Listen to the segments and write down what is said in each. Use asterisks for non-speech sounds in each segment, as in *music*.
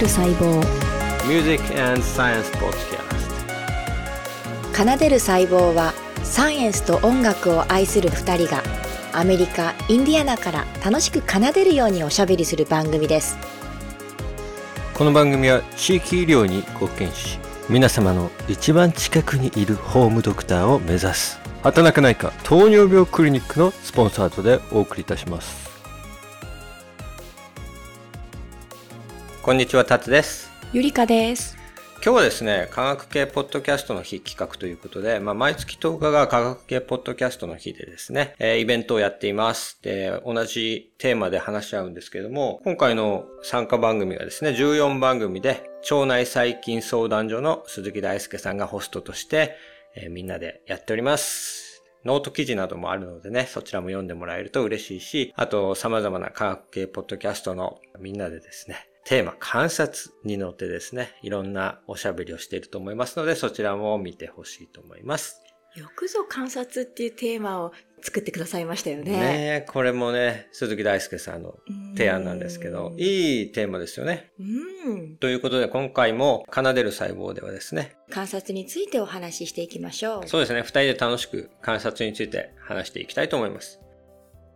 る細胞。Music and Science Podcast 奏でる細胞はサイエンスと音楽を愛する2人がアメリカ・インディアナから楽しく奏でるようにおしゃべりする番組です。この番組は地域医療に貢献し皆様の一番近くにいるホームドクターを目指す。畑中内科糖尿病クリニックのスポンサードでお送りいたしますこんにちは、タツです。ゆりかです今日はですね、科学系ポッドキャストの日企画ということで、まあ、毎月10日が科学系ポッドキャストの日でですね、えーイベントをやっています。で、同じテーマで話し合うんですけれども、今回の参加番組がですね、14番組で、腸内細菌相談所の鈴木大輔さんがホストとして、えーみんなでやっております。ノート記事などもあるのでね、そちらも読んでもらえると嬉しいし、あと様々な科学系ポッドキャストのみんなでですね、テーマ観察に乗ってですね、いろんなおしゃべりをしていると思いますので、そちらも見てほしいと思います。よくぞ観察っていうテーマを作ってくださいましたよね。ねえ、これもね、鈴木大輔さんの提案なんですけど、いいテーマですよね。うん。ということで、今回も奏でる細胞ではですね、観察についてお話ししていきましょう。そうですね、二人で楽しく観察について話していきたいと思います。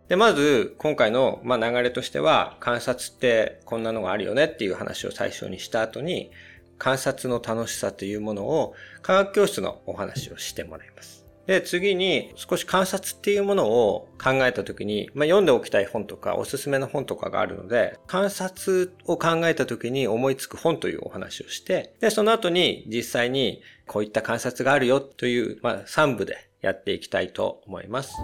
で、まず、今回の、まあ、流れとしては、観察ってこんなのがあるよねっていう話を最初にした後に、観察の楽しさというものを科学教室のお話をしてもらいます。で、次に少し観察っていうものを考えたときに、まあ、読んでおきたい本とかおすすめの本とかがあるので、観察を考えたときに思いつく本というお話をして、で、その後に実際にこういった観察があるよという、まあ、3部でやっていきたいと思います。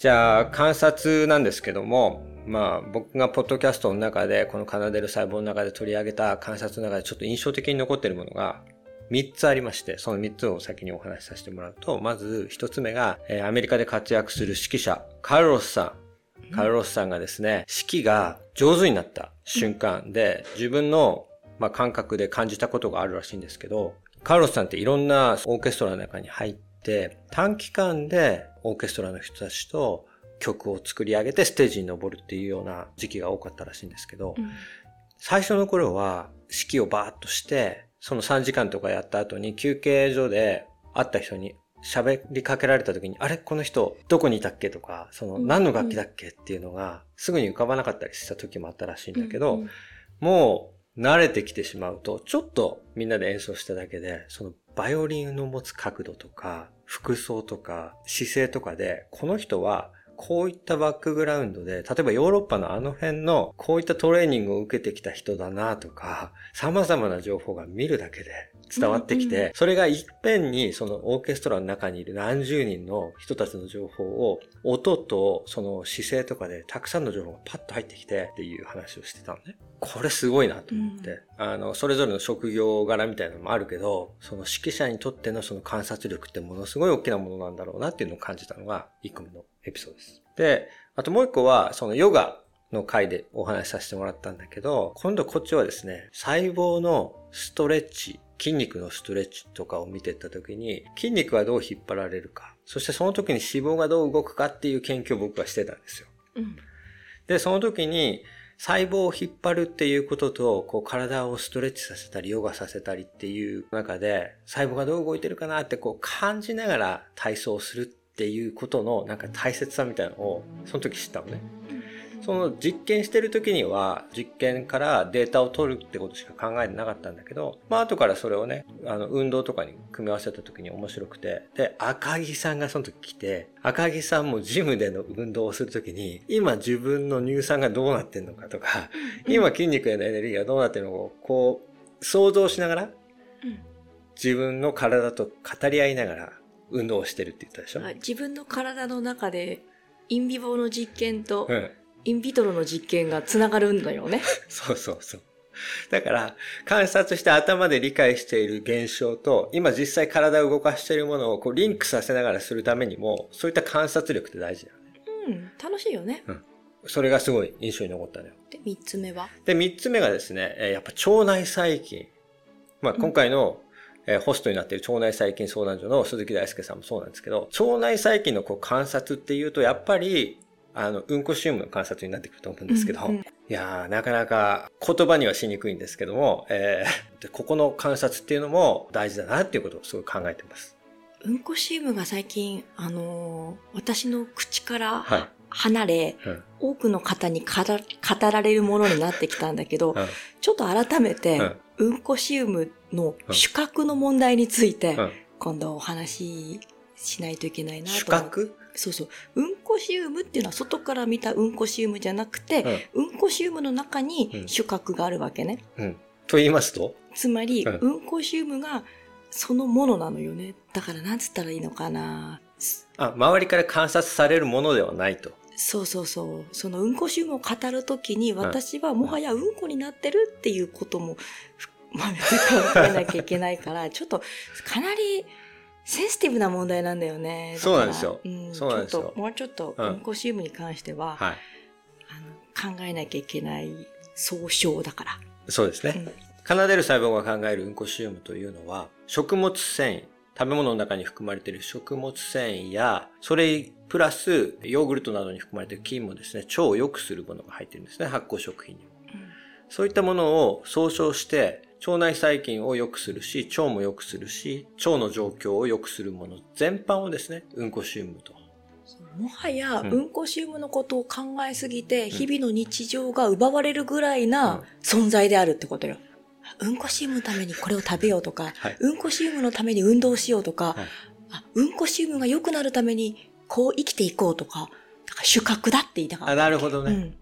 じゃあ、観察なんですけども、まあ、僕がポッドキャストの中で、この奏でる細胞の中で取り上げた観察の中でちょっと印象的に残っているものが3つありまして、その3つを先にお話しさせてもらうと、まず1つ目が、えーアメリカで活躍する指揮者、カルロスさん。カルロスさんがですね、指揮が上手になった瞬間で、自分の、まあ、感覚で感じたことがあるらしいんですけど、カルロスさんっていろんなオーケストラの中に入って、短期間でオーケストラの人たちと曲を作り上げてステージに登るっていうような時期が多かったらしいんですけど、うん。最初の頃は式をバーッとして、その3時間とかやった後に休憩所で会った人に喋りかけられた時に、あれ？この人どこにいたっけ？とか、そのうん。何の楽器だっけ？っていうのがすぐに浮かばなかったりした時もあったらしいんだけど、もう慣れてきてしまうと、ちょっとみんなで演奏しただけで、そのバイオリンの持つ角度とか、服装とか、姿勢とかで、この人はこういったバックグラウンドで、例えばヨーロッパのあの辺のこういったトレーニングを受けてきた人だなとか、様々な情報が見るだけで伝わってきて、うんうそれがいっぺんにそのオーケストラの中にいる何十人の人たちの情報を音とその姿勢とかでたくさんの情報がパッと入ってきてっていう話をしてたのね。これすごいなと思って、あの、それぞれの職業柄みたいなのもあるけど、その指揮者にとってのその観察力ってものすごい大きなものなんだろうなっていうのを感じたのが1個目のエピソードです。で、あともう1個はそのヨガの回でお話しさせてもらったんだけど、今度こっちはですね、細胞のストレッチ、筋肉のストレッチとかを見ていった時に、筋肉はどう引っ張られるか、そしてその時に脂肪がどう動くかっていう研究を僕はしてたんですよ。うんで、その時に細胞を引っ張るっていうことと、こう体をストレッチさせたり、ヨガさせたりっていう中で、細胞がどう動いてるかなってこう感じながら体操をするっていうことのなんか大切さみたいなのを、その時知ったのね。その実験してる時には実験からデータを取るってことしか考えてなかったんだけど、まあ後からそれをね、あの運動とかに組み合わせた時に面白くて、で、赤木さんがその時来て、赤木さんもジムでの運動をする時に、今自分の乳酸がどうなってんのかとか、今筋肉へのエネルギーがどうなってるのかをこう想像しながら、うん。自分の体と語り合いながら運動をしてるって言ったでしょ、あ自分の体の中でインビボの実験とうん。インビトロの実験がつながるんだよね。*laughs* そうそうそう。だから、観察して頭で理解している現象と、今実際体を動かしているものをこうリンクさせながらするためにも、そういった観察力って大事だよね。うん、楽しいよね。それがすごい印象に残ったのよ。で、三つ目は？で、三つ目がですね、えーやっぱ腸内細菌。まあ、今回の、えーホストになっている腸内細菌相談所の鈴木大輔さんもそうなんですけど、腸内細菌のこう観察っていうと、やっぱりあの、うんこシウムの観察になってくると思うんですけど、うんうんいやー、なかなか言葉にはしにくいんですけども、えーでここの観察っていうのも大事だなっていうことをすごい考えてます。うんこシウムが最近、あのー私の口からはい。離れ、うん多くの方に語ら語られるものになってきたんだけど、うんちょっと改めて、ううんん、こシウムの主角の問題について、うん今度お話ししないといけないなと主思って。角そうそう。うんこシウムっていうのは外から見たうんこシウムじゃなくて、うん、こシウムの中うんに主角があるわけね。うん。と言いますと？つまり、うんうん、こシウムがそのものなのよね。だからなんつったらいいのかな。あ、周りから観察されるものではないと。そうそうそう。そのうんこシウムを語るときに、私はもはやうんこになってるっていうことも、ふまあ、考えなきゃいけないから、ちょっと、かなり、センシティブな問題なんだよね。そうなんですようん、そうなんですよちょっと、もうちょっと、うんうんこシウムに関しては、はい。あの考えなきゃいけない総称だから。そうですね。うん奏でる細胞が考えるうんこシウムというのは、食物繊維、食べ物の中に含まれている食物繊維や、それプラスヨーグルトなどに含まれている菌もですね、腸を良くするものが入ってるんですね、発酵食品にも。そういったものを総称して、腸内細菌を良くするし、腸も良くするし、腸の状況を良くするもの全般をですね、うんこシウムと。もはや、ううんん、こシウムのことを考えすぎて、日々の日常が奪われるぐらいな存在であるってことよ。うんこシウムのためにこれを食べようとか、はいうんこシウムのために運動しようとか、はいあうんこシウムが良くなるためにこう生きていこうとか、だから主角だって言いたかった。あ、なるほどね。うん。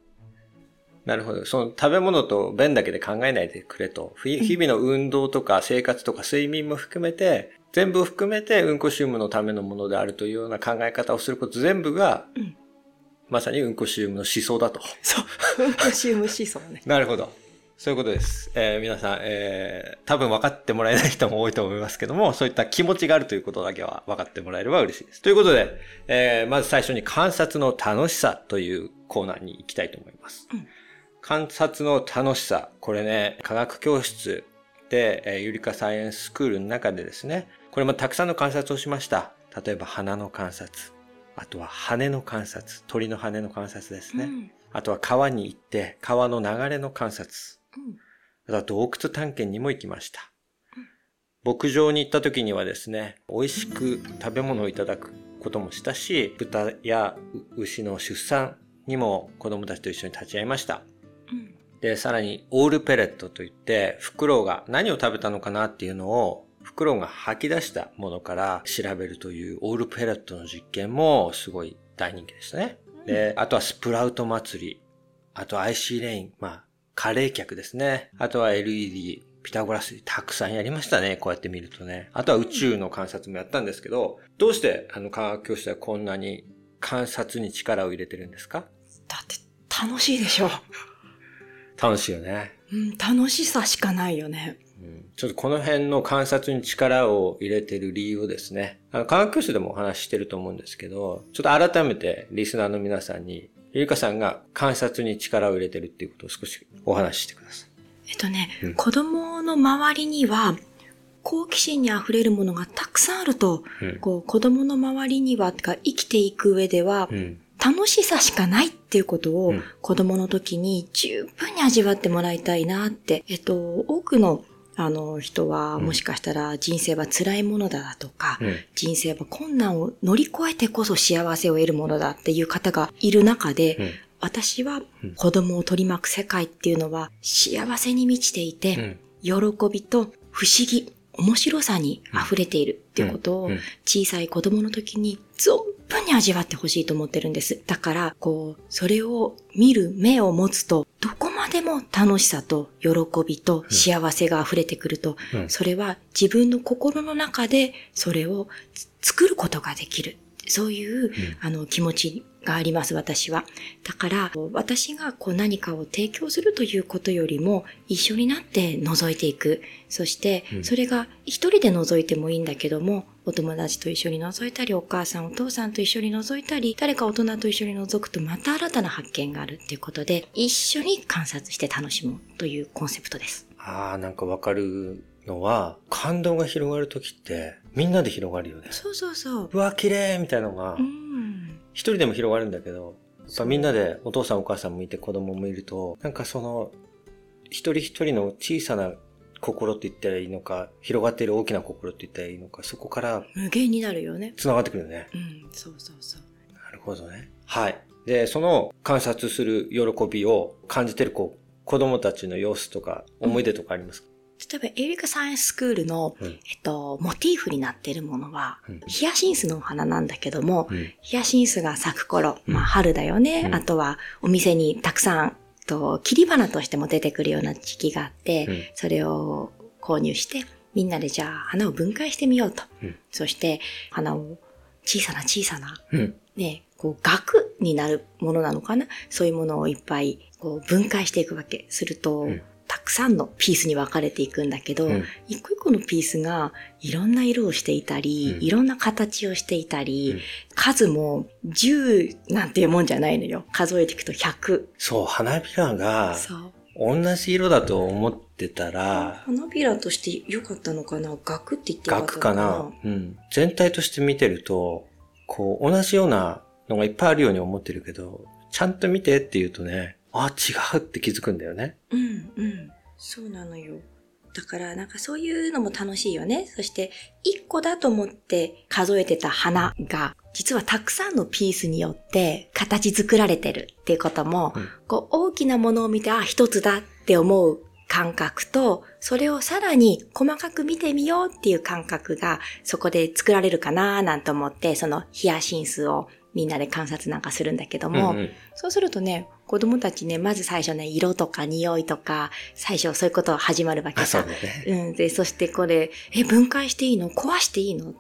なるほど。その食べ物と便だけで考えないでくれと。日々の運動とか生活とか睡眠も含めて、全部含めてうんこシウムのためのものであるというような考え方をすること全部が、うんまさにうんこシウムの思想だと。そう。うんこシウム思想ね。*laughs* なるほど。そういうことです。えー皆さん、えー多分分かってもらえない人も多いと思いますけども、そういった気持ちがあるということだけは分かってもらえれば嬉しいです。ということで、えーまず最初に観察の楽しさというコーナーに行きたいと思います。うん観察の楽しさ。これね、科学教室で、えーユリカサイエンススクールの中でですね、これもたくさんの観察をしました。例えば花の観察。あとは羽の観察。鳥の羽の観察ですね。うん。あとは川に行って、川の流れの観察。うんあとは洞窟探検にも行きました。牧場に行った時にはですね、美味しく食べ物をいただくこともしたし、豚や牛の出産にも子供たちと一緒に立ち会いました。うん。で、さらにオールペレットといって、フクロウが何を食べたのかなっていうのを、フクロウが吐き出したものから調べるというオールペレットの実験もすごい大人気でしたね。で、あとはスプラウト祭り。あと IC レイン。まあ、カレー客ですね。あとは LED、ピタゴラス、たくさんやりましたね。こうやって見るとね。あとは宇宙の観察もやったんですけど、どうしてあの科学教室はこんなに観察に力を入れてるんですか？だって楽しいでしょ。楽しいよね。うん、楽しさしかないよね。うんちょっとこの辺の観察に力を入れてる理由をですね、あの科学教室でもお話ししてると思うんですけど、ちょっと改めてリスナーの皆さんに、ゆりかさんが観察に力を入れてるっていうことを少しお話ししてください。えっとね、うん子供の周りには、好奇心に溢れるものがたくさんあると、うんこう子供の周りには、てか生きていく上では、うん。楽しさしかないっていうことをうん子供の時に十分に味わってもらいたいなって。えっと、多くのあの人はうんもしかしたら人生は辛いものだとか、うん。人生は困難を乗り越えてこそ幸せを得るものだっていう方がいる中で、うん。私はうん子供を取り巻く世界っていうのは幸せに満ちていて、うん。喜びと不思議、面白さに溢れているっていうことを小さい子供の時に存分に味わってほしいと思ってるんです。だから、こう、それを見る目を持つと、どこまでも楽しさと喜びと幸せが溢れてくると、うんそれは自分の心の中でそれをつ作ることができる。そういう、あの、気持ちがあります、私は。だから、私がこう何かを提供するということよりも、一緒になって覗いていく。そしてう、んそれが一人で覗いてもいいんだけども、お友達と一緒に覗いたり、お母さん、お父さんと一緒に覗いたり、誰か大人と一緒に覗くとまた新たな発見があるっていうことで、一緒に観察して楽しもうというコンセプトです。ああ、なんかわかるのは、感動が広がるときって、みんなで広がるよね。そうそうそう。うわ、綺麗みたいなのがう、ん。一人でも広がるんだけど、っぱみんなでお父さんお母さんもいて子供もいると、なんかその、一人一人の小さな心って言ったらいいのか、広がっている大きな心って言ったらいいのか、そこから無限になるよね。繋がってくるよね。うん、そうそうそう。なるほどね。はい。で、その観察する喜びを感じてるこう、子供たちの様子とか、思い出とかありますか、例えば、エリカサイエンススクールの、うん。えっと、モチーフになっているものは、うん。ヒヤシンスのお花なんだけども、うん。ヒヤシンスが咲く頃、うん。まあ春だよね。うん。あとはお店にたくさん、と切り花としても出てくるような時期があって、うん。それを購入して、みんなでじゃあ花を分解してみようと。うん。そして花を小さな小さな、うん。ね、こう額になるものなのかな？そういうものをいっぱいこう分解していくわけ。すると、くさんのピースに分かれていくんだけど、うん一個一個のピースがいろんな色をしていたり、うんいろんな形をしていたり、うん数も10なんていうもんじゃないのよ。数えていくと100。そう、花びらが。同じ色だと思ってたら、花びらとして良かったのかな？額って言ってた額のかな？かな？うん。全体として見てると、こう、同じようなのがいっぱいあるように思ってるけど、ちゃんと見てって言うとね、あ、違うって気づくんだよね。うん、うん。そうなのよ。だから、なんかそういうのも楽しいよね。そして、一個だと思って数えてた花が、実はたくさんのピースによって形作られてるっていうことも、うんこう大きなものを見て、あ、一つだって思う感覚と、それをさらに細かく見てみようっていう感覚がそこで作られるかななんて思って、そのヒヤシンスをみんなで観察なんかするんだけども、うんうんそうするとね、子供たちね、まず最初ね、色とか匂いとか、最初そういうこと始まるわけあ、そう。ね。うん。で、そしてこれ、え、分解していいの？壊していいの、うん、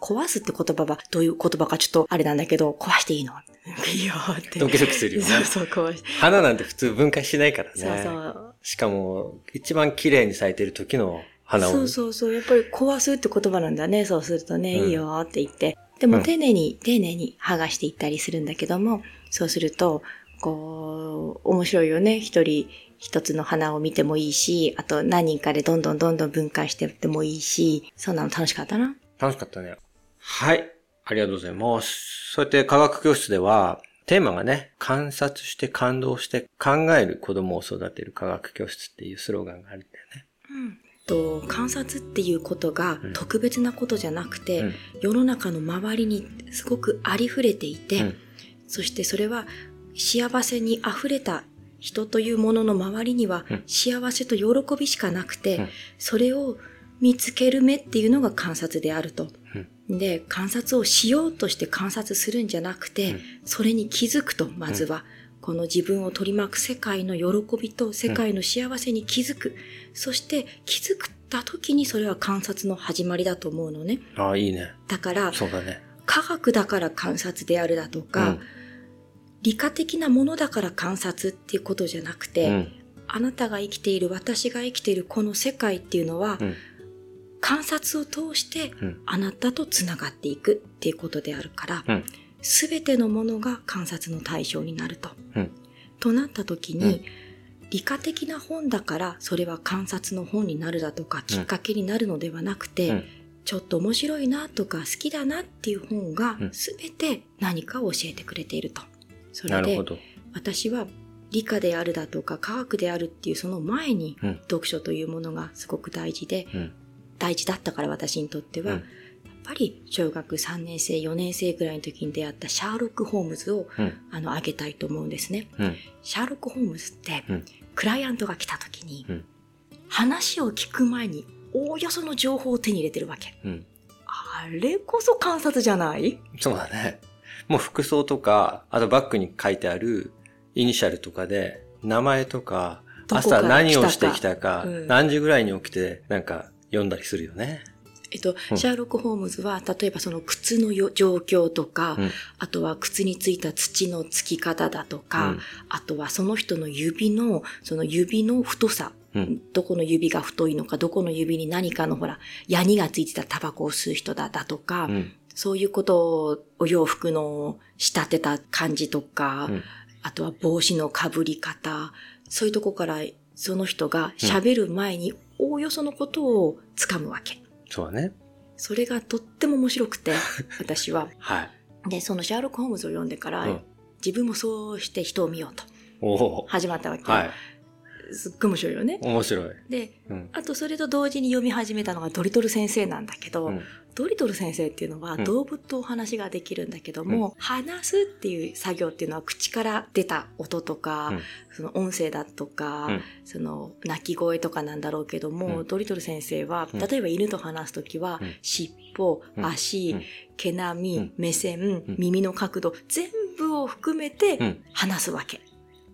壊すって言葉は、どういう言葉かちょっとあれなんだけど、壊していいの？*laughs* いいよって。ドキドキするよねそうそう、壊して。花なんて普通分解しないからね。そうそう。しかも、一番綺麗に咲いてる時の花を。そうそうそう。やっぱり壊すって言葉なんだね。そうするとね、うんいいよって言って。でうんも丁寧に、丁寧に剥がしていったりするんだけども、そうすると、こう、面白いよね。一人一つの花を見てもいいし、あと何人かでどんどんどんどん分解していってもいいし、そんなの楽しかったな。楽しかったね。はい。ありがとうございます。そうやって科学教室では、テーマがね、観察して感動して考える子供を育てる科学教室っていうスローガンがあるんだよね。うん。と観察っていうことがうん特別なことじゃなくて、うん世の中の周りにすごくありふれていて、うんそしてそれは幸せに溢れた人というものの周りにはうん幸せと喜びしかなくて、うんそれを見つける目っていうのが観察であると。で、観察をしようとして観察するんじゃなくて、うんそれに気づくと、まずは、この自分を取り巻く世界の喜びと世界の幸せに気づく。そして気づくた時にそれは観察の始まりだと思うのね。ああ、いいね。だから、そうだね。科学だから観察であるだとか、うん理科的なものだから観察っていうことじゃなくて、うん。あなたが生きている、私が生きているこの世界っていうのは、うん。観察を通してうん。あなたとつながっていくっていうことであるからうん、すべ、てのものが観察の対象になると。うん。となった時に、うん。理科的な本だからそれは観察の本になるだとかきっかけになるのではなくて、うん。ちょっと面白いなとか好きだなっていう本がうん。すべて何かを教えてくれていると。それで。私は理科であるだとか科学であるっていうその前にうん読書というものがすごく大事で、うん。大事だったから私にとっては、うんやっぱり小学3年生4年生ぐらいの時に出会ったシャーロック・ホームズをうん。あの挙げたいと思うんですね。うん。シャーロック・ホームズって、うんクライアントが来た時に、うん話を聞く前におおよその情報を手に入れてるわけ。うん。あれこそ観察じゃない？そうだね。もう服装とか、あとバッグに書いてあるイニシャルとかで、名前とか、朝何をしてきたか、うん。何時ぐらいに起きて、なんか読んだりするよね。えっと、うん。シャーロック・ホームズは、例えばその靴のよ状況とか、うん。あとは靴についた土のつき方だとか、うん。あとはその人の指の、その指の太さ、うん。どこの指が太いのか、どこの指に何かのほら、ヤニがついてたタバコを吸う人だだとか、うん。そういうことをお洋服の仕立てた感じとか、うんあとは帽子の被り方、そういうとこからその人が喋る前におおよそのことをつかむわけ。そうだね。それがとっても面白くて、私は。*laughs* はい。で、そのシャーロック・ホームズを読んでから、うん自分もそうして人を見ようと。始まったわけよ。はい。すっごい面白いよね。面白い。で、うん。あとそれと同時に読み始めたのがドリトル先生なんだけど、うんドリトル先生っていうのはうん。動物とお話ができるんだけども、話すっていう作業っていうのは口から出た音とか、うん。その音声だとか、うん。その鳴き声とかなんだろうけども、うん。ドリトル先生は、うん。例えば犬と話すときは、うん。尻尾、うん。足、うん。毛並み、うん。目線、ん。耳の角度、全部を含めてうん。話すわけ。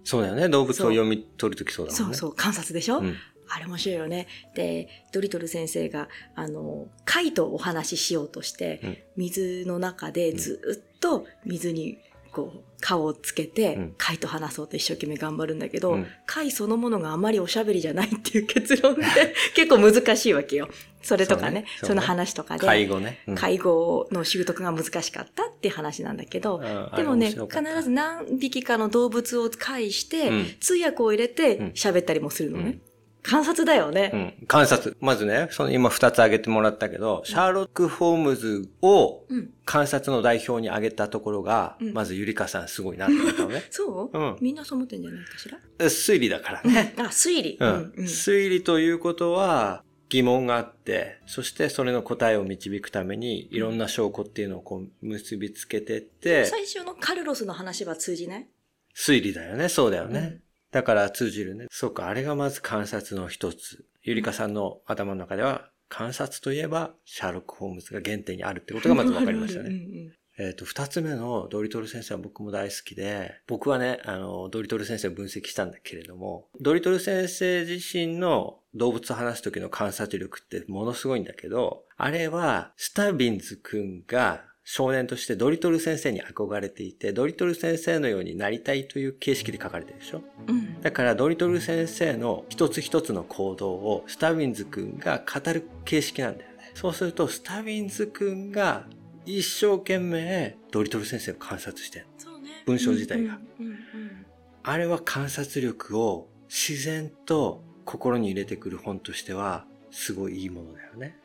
そうだよね。動物を読み取るときそうだもんね。そうそう、観察でしょ、うん。あれ面白いよね。で、ドリトル先生が、あの、貝とお話ししようとして、うん。水の中でずっと水に、こう、顔をつけて、うん。貝と話そうと一生懸命頑張るんだけど、うん。貝そのものがあまりおしゃべりじゃないっていう結論で、*laughs* 結構難しいわけよ。それとかね、そね。ね。の話とかで、介護ね。うん。介護の習得が難しかったっていう話なんだけど、うん。でもね、必ず何匹かの動物を介して、うん。通訳を入れてうん。喋ったりもするのね。うん観察だよね。うん。観察。まずね、その今二つ挙げてもらったけど、シャーロック・ホームズをうん。観察の代表に挙げたところが、うんまずゆりかさんすごいなって思ったのね。*laughs* そう、うんみんなそう思ってんじゃないかしら？推理だからね。*laughs* あ、推理。うん。推理ということは、疑問があって、そしてそれの答えを導くために、いろんな証拠っていうのをこう結びつけてって、最初のカルロスの話は通じない？推理だよね。そうだよね。うんだから通じるね。そうか、あれがまず観察の一つ。ゆりかさんの頭の中では、観察といえば、シャーロック・ホームズが原点にあるってことがまず分かりましたね。んえっと、二つ目のドリトル先生は僕も大好きで、僕はね、あの、ドリトル先生を分析したんだけれども、ドリトル先生自身の動物を話す時の観察力ってものすごいんだけど、あれは、スタビンズ君が少年としてドリトル先生に憧れていて、ドリトル先生のようになりたいという形式で書かれてるでしょ？うん。うんだからドリトル先生の一つ一つの行動をスタビンズ君が語る形式なんだよね。そうするとスタビンズ君が一生懸命ドリトル先生を観察してるそうね。文章自体が。うんうんうんあれは観察力を自然と心に入れてくる本としてはすごいいいものだよね。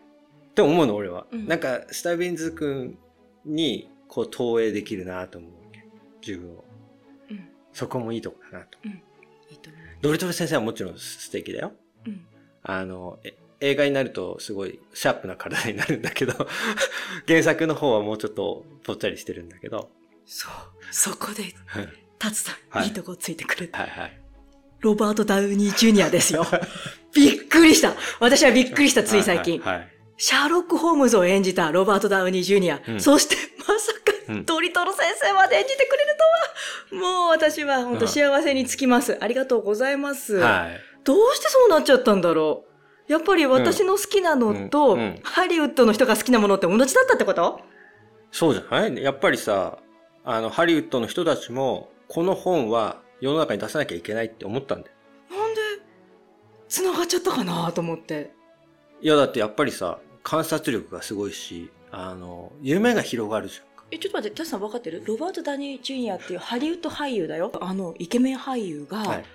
って思うの俺は。うん。なんかスタビンズ君にこう投影できるなと思うわけ。自分を。うんそこもいいとこだなと。いいとドリトル先生はもちろん素敵だよ。うんあの、え映画になるとすごいシャープな体になるんだけど、*laughs* 原作の方はもうちょっとぽっちゃりしてるんだけど、そう。そこで、はいタツさん、はいいいとこついてくれた。はい。ロバート・ダウニー・ジュニアですよ。びっくりした。私はびっくりした、つい最近。はい。はいシャーロック・ホームズを演じたロバート・ダウニー・ジュニア。うんそして、まさか、うんドリトル先生まで演じてくれるとは。もう私は本当幸せにつきます。ありがとうございます。はい。どうしてそうなっちゃったんだろう。やっぱり私の好きなのと、ハリウッドの人が好きなものって同じだったってこと？そうじゃない？やっぱりさ、あの、ハリウッドの人たちも、この本は世の中に出さなきゃいけないって思ったんだよ。なんで、繋がっちゃったかなと思って。いや、だってやっぱりさ、観察力がすごいし、あの、夢が広がるじゃんか。え、ちょっと待って、タスさん分かってる？ロバート・ダニー・ジュニアっていうハリウッド俳優だよ。あの、イケメン俳優が、はい。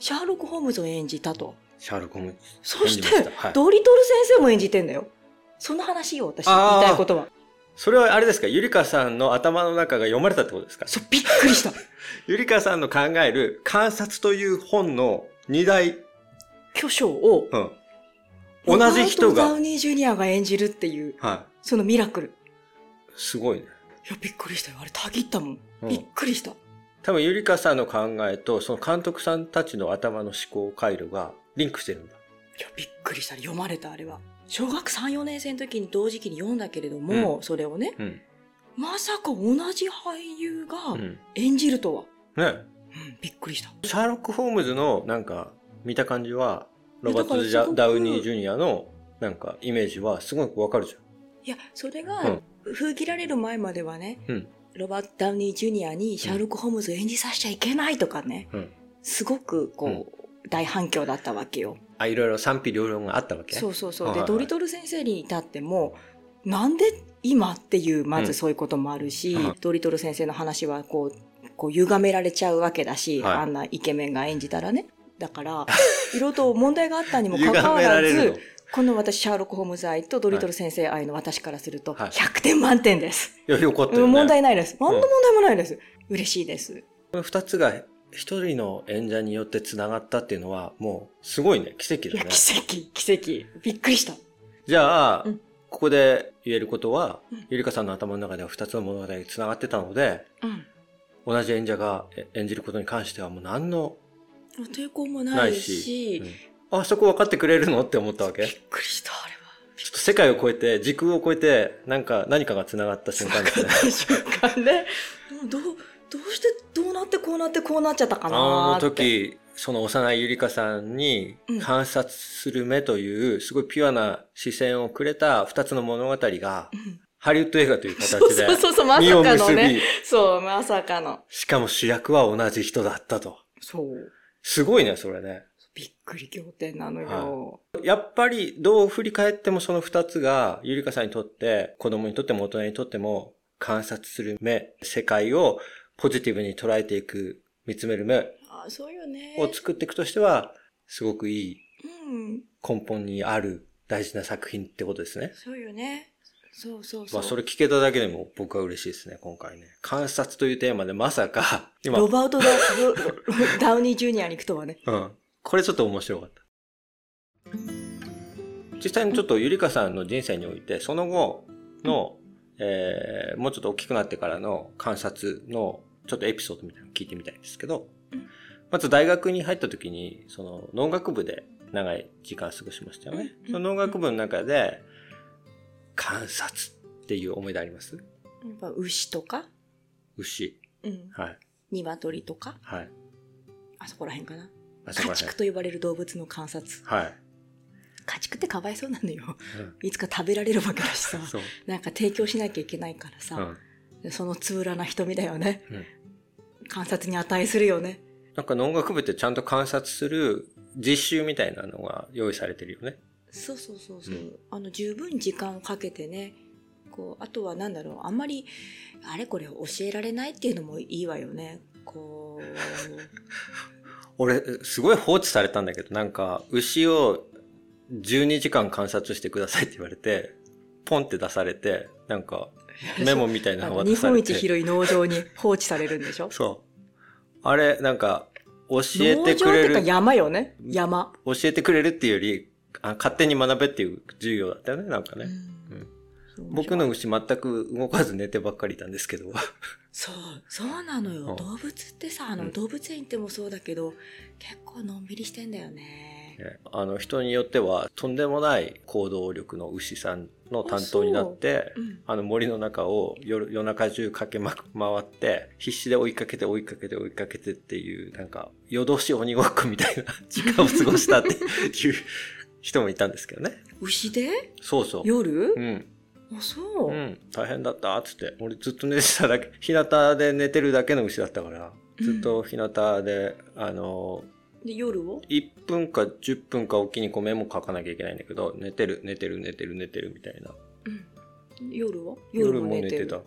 シャーロック・ホームズを演じたと。シャーロック・ホームズ。そしてはいドリトル先生も演じてんだよ。その話よ、私。言いたいことは。それはあれですか？ゆりかさんの頭の中が読まれたってことですか？そう、びっくりした。*laughs* ゆりかさんの考える観察という本の二大、巨匠を、うん。同じ人ロバート・ダがウ、ニー・ジュニアが演じるっていう、はそのミラクル。い。すごいね。いや、びっくりしたよ。あれ、たぎったもん。うんびっくりした。多分ゆりかさんの考えと、その監督さんたちの頭の思考回路がリンクしてるんだ。いや、びっくりした。読まれた、あれは。小学3、4年生の時に同時期に読んだけれども、それをね、うん。まさか同じ俳優がうん。演じるとは。ね。うん、びっくりした。シャーロック・ホームズのなんか見た感じは、ロバート・いやだからすごくダウニー・ジュニアのなんかイメージはすごくわかるじいや、それうがん、封切られる前まではね、うんロバート・ダウニー・ジュニアにシャーロック・ホームズを演じさせちゃいけないとかね、ゃん。うん。すごくこう、大反響だったわけよ。あ、いろいろ賛否両論があったわけ？そうそうそう。で、はいはいドリトル先生に至っても、なんで今っていう、まずそういうこともあるし、うんドリトル先生の話はこう、こう歪められちゃうわけだし、はいあんなイケメンが演じたらね。だから、いろいろと問題があったにも *laughs* かかわらず、。この私、シャーロック・ホームズ愛とドリトル先生愛の私からすると、はい100点満点です。いや、よかったよね。問題ないです。何の問題もないです。嬉しいです。この二つが一人の演者によって繋がったっていうのは、もう、すごいね、奇跡だね。奇跡、奇跡。びっくりした。じゃあ、うんここで言えることは、うんゆりかさんの頭の中では二つの物語が繋がってたので、うん。同じ演者がえ演じることに関してはもう何の抵抗もなないいし、し、うんあ、そこ分かってくれるのって思ったわけ？びっくりした、あれは。ちょっと世界を超えて、時空を超えて、なんか、何かが繋がった瞬間ですね。瞬間ね。どう、どうして、どうなってこうなってこうなっちゃったかなあの。時、その幼いゆりかさんにうん観察する目という、すごいピュアな視線をくれた二つの物語が、うんハリウッド映画という形でそうそうそう、まさかのね。そう、まさかの。しかも主役は同じ人だったと。そう。すごいね、それね。びっくり仰天なのよ。やっぱりどう振り返ってもその二つがゆりかさんにとって子供にとっても大人にとっても観察する目、世界をポジティブに捉えていく、見つめる目あそうよね。を作っていくとしては、すごくいいうん。根本にある大事な作品ってことですね。そうよね。そうそうそう。まあそれ聞けただけでも僕は嬉しいですね、今回ね。観察というテーマでまさか、*laughs* 今、ロバートダ・ダウニー・ジュニアに行くとはね。うん。これちょっと面白かった。実際にちょっとゆりかさんの人生において、その後の、えー、もうちょっと大きくなってからの観察のちょっとエピソードみたいなのを聞いてみたいんですけどうん、まず大学に入った時に、その農学部で長い時間過ごしましたよね。うんその農学部の中で、観察っていう思い出あります？やっぱ牛とか、牛。うん、はい。鶏とか、はい。あそこら辺かな。あそこら辺家畜と呼ばれる動物の観察。はい。家畜ってかわいそうなのよ。うんいつか食べられるわけだしさ。*laughs* そう。なんか提供しなきゃいけないからさ。うん。でそのつぶらな瞳だよね。うん観察に値するよね。なんか農学部ってちゃんと観察する実習みたいなのが用意されてるよね。そうそうそうそう。うんあの、十分時間をかけてね。こう、あとはなんだろう、あんまり、あれこれ教えられないっていうのもいいわよね。こう、*laughs* 俺、すごい放置されたんだけど、なんか、牛を12時間観察してくださいって言われて、ポンって出されて、なんか、*laughs* メモみたいなあのの日本渡されて。一広い農場に *laughs* 放置されるんでしょ？そう。あれ、なんか、教え農てくれる場っていうか、山よね？山。教えてくれるっていうより、あ勝手に学べっていう授業だったよね、なんかね。うん僕の牛全く動かず寝てばっかりいたんですけど。そう、そうなのよ。うん動物ってさ、あの、うん動物園行ってもそうだけど、結構のんびりしてんだよね。ねあの人によってはとんでもない行動力の牛さんの担当になってうん。あの森の中を夜夜中中駆けま回って必死で追いかけて追いかけて追いかけてっていうなんか夜通し鬼ごっこみたいな時間を過ごしたっていう人もいたんですけどね。牛で？そうそう。夜？うん、あ、そう。う。ん、大変だったっつって。俺ずっと寝てただけ。日向で寝てるだけの牛だったから。ずっと日向で、あので、夜を？1分か10分かおきにこうメモ書かなきゃいけないんだけど、寝てる、寝てる、寝てる、寝てるみたいな。うん。夜は夜も寝てる。た。うん。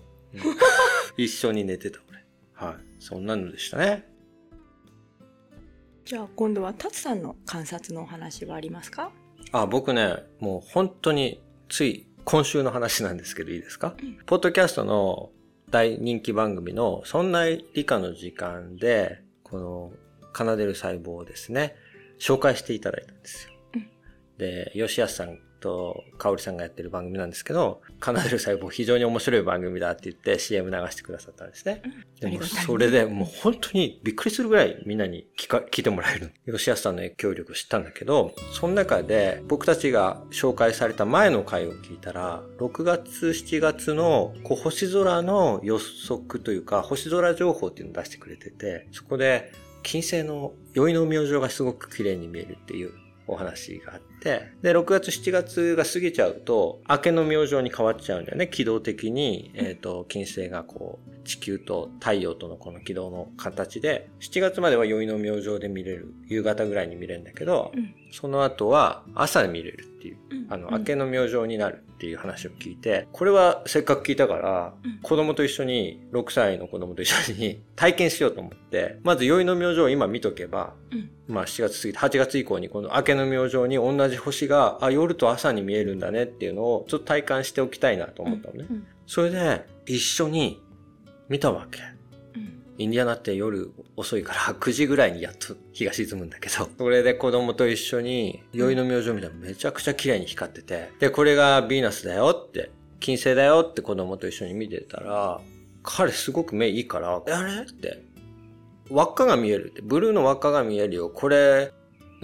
*laughs* 一緒に寝てた、俺。はい。そんなのでしたね。じゃあ今度はタツさんの観察のお話はありますか？あ、僕ね、もう本当につい今週の話なんですけどいいですか、うん。ポッドキャストの大人気番組のそんな理科の時間で、この奏でる細胞をですね、紹介していただいたんですよ。うん。で、吉安さんと香織さんがやってる番組なんですけど、奏でる細胞非常に面白い番組だって言って CM 流してくださったんですね。でもそれでもう本当にびっくりするぐらいみんなに聞か聞いてもらえる。吉安さんの影響力を知ったんだけど、その中で僕たちが紹介された前の回を聞いたら、6月、7月のこう星空の予測というか、星空情報っていうのを出してくれてて、そこで金星の宵の明星がすごく綺麗に見えるっていうお話があって、で、6月、7月が過ぎちゃうと、明けの明星に変わっちゃうんだよね。軌道的に、えっ、と、金星がこう、地球と太陽とのこの軌道の形で、7月までは宵の明星で見れる。夕方ぐらいに見れるんだけど、うんその後は朝で見れるっていう。うんあの、うん明けの明星になるっていう話を聞いて、これはせっかく聞いたから、うん子供と一緒に、6歳の子供と一緒に体験しようと思って、まず宵の明星を今見とけば、うんまあ7月過ぎて8月以降にこの明けの明星に同じ星が、あ、夜と朝に見えるんだねっていうのをちょっと体感しておきたいなと思ったのね。うんそれで一緒に見たわけ。うんインディアナって夜遅いから *laughs* 9時ぐらいにやっと日が沈むんだけど、それで子供と一緒に宵の明星みたいなめちゃくちゃ綺麗に光ってて、で、これがヴィーナスだよって、金星だよって子供と一緒に見てたら、彼すごく目いいから、あれって、輪っかが見えるって、ブルーの輪っかが見えるよ。これ、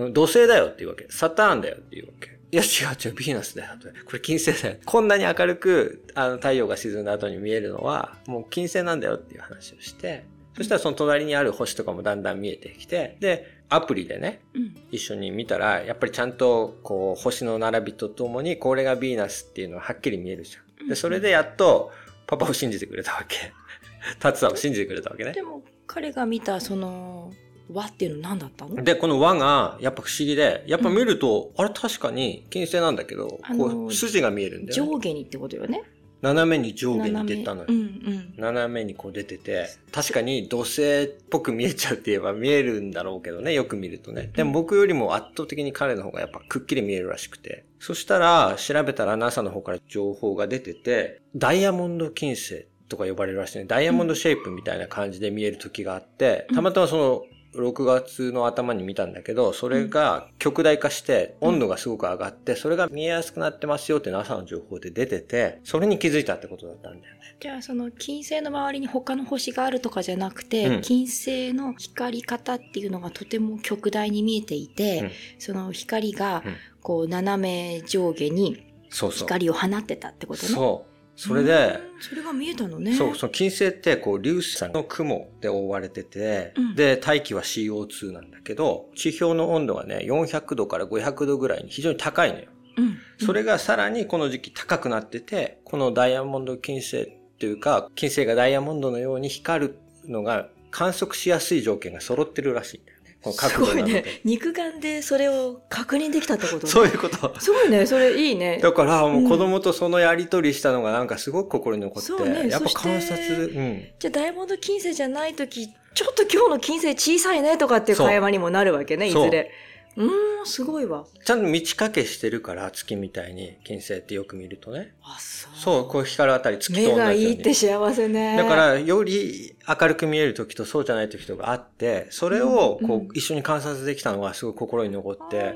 土星だよって言うわけ。サターンだよって言うわけ。いや違う違う、ヴィーナスだよ。これ金星だよ。こんなに明るく、あの、太陽が沈んだ後に見えるのは、もう金星なんだよっていう話をして、そしたらその隣にある星とかもだんだん見えてきて、で、アプリでね、うん。一緒に見たら、やっぱりちゃんと、こう、星の並びとともに、これがヴィーナスっていうのははっきり見えるじゃん。で、それでやっと、パパを信じてくれたわけ。*laughs* タツさんを信じてくれたわけねで。も、彼が見たその、輪っていうの何だったの？で、この輪が、やっぱ不思議で、やっぱ見ると、あれ確かに金星なんだけど、あのこう、筋が見えるんだよ、ね。上下にってことよね。斜めに上下に出たのよ。斜めうんうん。斜めにこう出てて、確かに土星っぽく見えちゃうって言えば見えるんだろうけどね、よく見るとね。でも僕よりも圧倒的に彼の方がやっぱくっきり見えるらしくて。そしたら、調べたら NASA の方から情報が出てて、ダイヤモンド金星とか呼ばれるらしいね。ダイヤモンドシェイプみたいな感じで見える時があって、たまたまその、6月の頭に見たんだけど、それが極大化して、温度がすごく上がって、それが見えやすくなってますよって NASA の情報で出てて、それに気づいたってことだったんだよね。じゃあその金星の周りに他の星があるとかじゃなくて、うん金星の光り方っていうのがとても極大に見えていて、うんその光がうんこう斜め上下に。光を放ってたってことね。そう。それで、うんそれが見えたのね。そう、その金星って、こう、粒子の雲で覆われてて、うんで、大気は CO2 なんだけど、地表の温度がね、400度から500度ぐらいに非常に高いのよ。うん。それがさらにこの時期高くなってて、このダイヤモンド金星っていうか、金星がダイヤモンドのように光るのが観測しやすい条件が揃ってるらしいんだよす。ごいね。肉眼でそれを確認できたってことね。そういうこと。すごいね。それいいね。だから、もう子供とそのやりとりしたのがなんかすごく心に残って、そうねやっぱ観察、うん。じゃあダイヤモンド金星じゃないとき、ちょっと今日の金星小さいねとかっていう会話にもなるわけね、いずれ。うーん、すごいわ。ちゃんと満ち欠けしてるから、月みたいに、金星ってよく見るとね。あ、そう。そう、こう光るあたり月と同じ。目がいいって幸せね。だから、より明るく見える時とそうじゃない時とかあって、それをうんこう、一緒に観察できたのがすごい心に残っあて、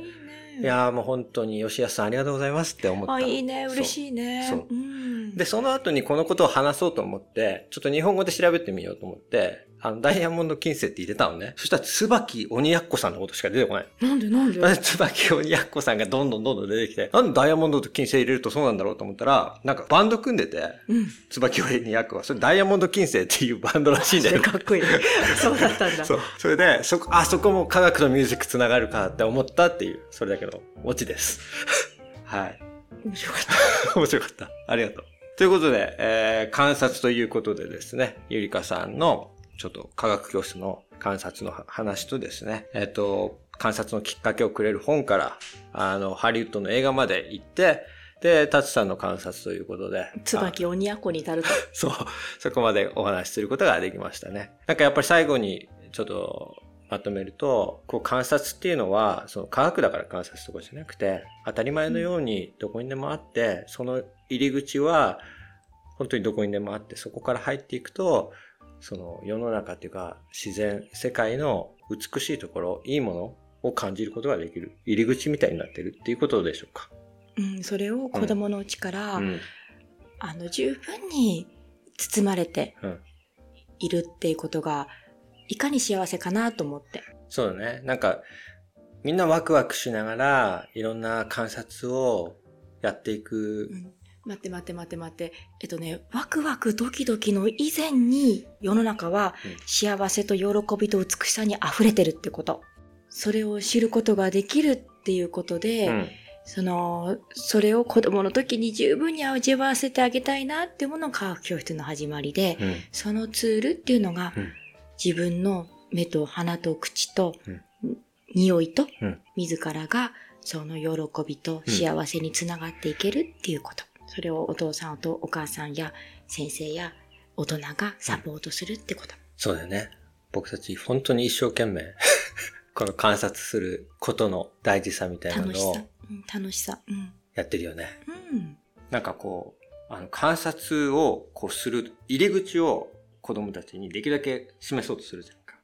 いやーもう本当に吉安さんありがとうございますって思った。あ、いいね。嬉しいね。そううん。で、その後にこのことを話そうと思って、ちょっと日本語で調べてみようと思って、あの、ダイヤモンド金星って入れたのね。そしたら、椿鬼奴さんのことしか出てこない。なんでなんで？椿鬼奴さんがどんどんどんどん出てきて、なんでダイヤモンドと金星入れるとそうなんだろうと思ったら、なんかバンド組んでて、うん。椿鬼奴は、それダイヤモンド金星っていうバンドらしいんだよ。かっこいい。*laughs* そうだったんだ。そう。それで、そこ、あ、そこも科学とミュージックつながるかって思ったっていう、それだけのオチです。*laughs* はい。面白かった。*laughs* 面白かった。ありがとう。ということで、えー、観察ということでですね、ゆりかさんの、ちょっと科学教室の観察の話とですね、えっ、と、観察のきっかけをくれる本から、あの、ハリウッドの映画まで行って、で、タツさんの観察ということで。椿鬼奴に至ると。*laughs* そう、そこまでお話しすることができましたね。なんかやっぱり最後にちょっとまとめると、こう観察っていうのは、その科学だから観察とかじゃなくて、当たり前のようにどこにでもあって、その入り口は本当にどこにでもあって、そこから入っていくと、その世の中っていうか自然、世界の美しいところ、いいものを感じることができる。入り口みたいになってるっていうことでしょうか。うん、それを子供のうちから、うん。あの、十分に包まれてうん。いるっていうことが、いかに幸せかなと思って。そうだね。なんか、みんなワクワクしながら、いろんな観察をやっていく。うん待って待って待って待って。えっとね、ワクワクドキドキの以前に世の中はうん幸せと喜びと美しさに溢れてるってこと。それを知ることができるっていうことで、うん。その、それを子供の時に十分に味わわせてあげたいなっていうものが科学教室の始まりで、うん。そのツールっていうのが、うん自分の目と鼻と口と、うん匂いと、うん自らがその喜びと幸せにつながっていけるっていうこと。それをお父さんとお母さんや先生や大人がサポートするってこと。そうだよね。僕たち本当に一生懸命、*laughs* この観察することの大事さみたいなのを楽しさ。うん楽しさ。うん。やってるよね。うん。なんかこう、あの、観察をこうする、入り口を子供たちにできるだけ示そうとするじゃんか。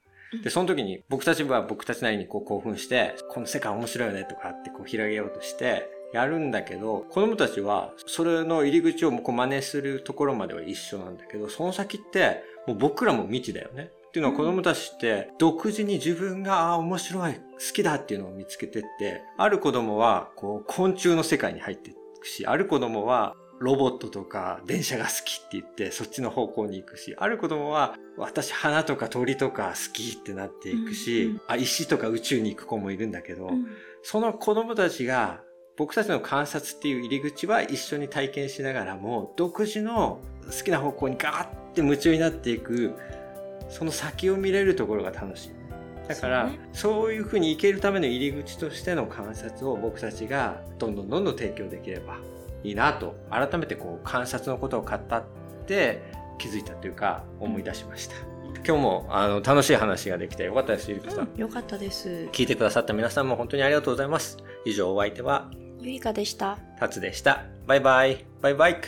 で、その時に僕たちは僕たちなりにこう興奮して、この世界面白いよねとかってこう広げようとして、やるんだけど、子供たちはそれの入り口をこう真似するところまでは一緒なんだけど、その先ってもう僕らも未知だよね。っていうのは子供たちって独自に自分がああ面白い、好きだっていうのを見つけてって、ある子供はこう昆虫の世界に入っていくし、ある子供はロボットとか電車が好きって言ってそっちの方向に行くし、ある子供は私花とか鳥とか好きってなっていくし、うんうん、あ石とか宇宙に行く子もいるんだけど、うん、その子供たちが僕たちの観察っていう入り口は一緒に体験しながらも独自の好きな方向にガーって夢中になっていくその先を見れるところが楽しい。だから、そう、いうふうに行けるための入り口としての観察を僕たちがどんどんどんどん提供できればいいなと、改めてこう観察のことを語って気づいたというか思い出しました。今日もあの楽しい話ができてよかったです、ゆりかさん。よかったです。聞いてくださった皆さんも本当にありがとうございます。以上お相手は、ゆりかでした。たつでした。バイバイ。バイバイ。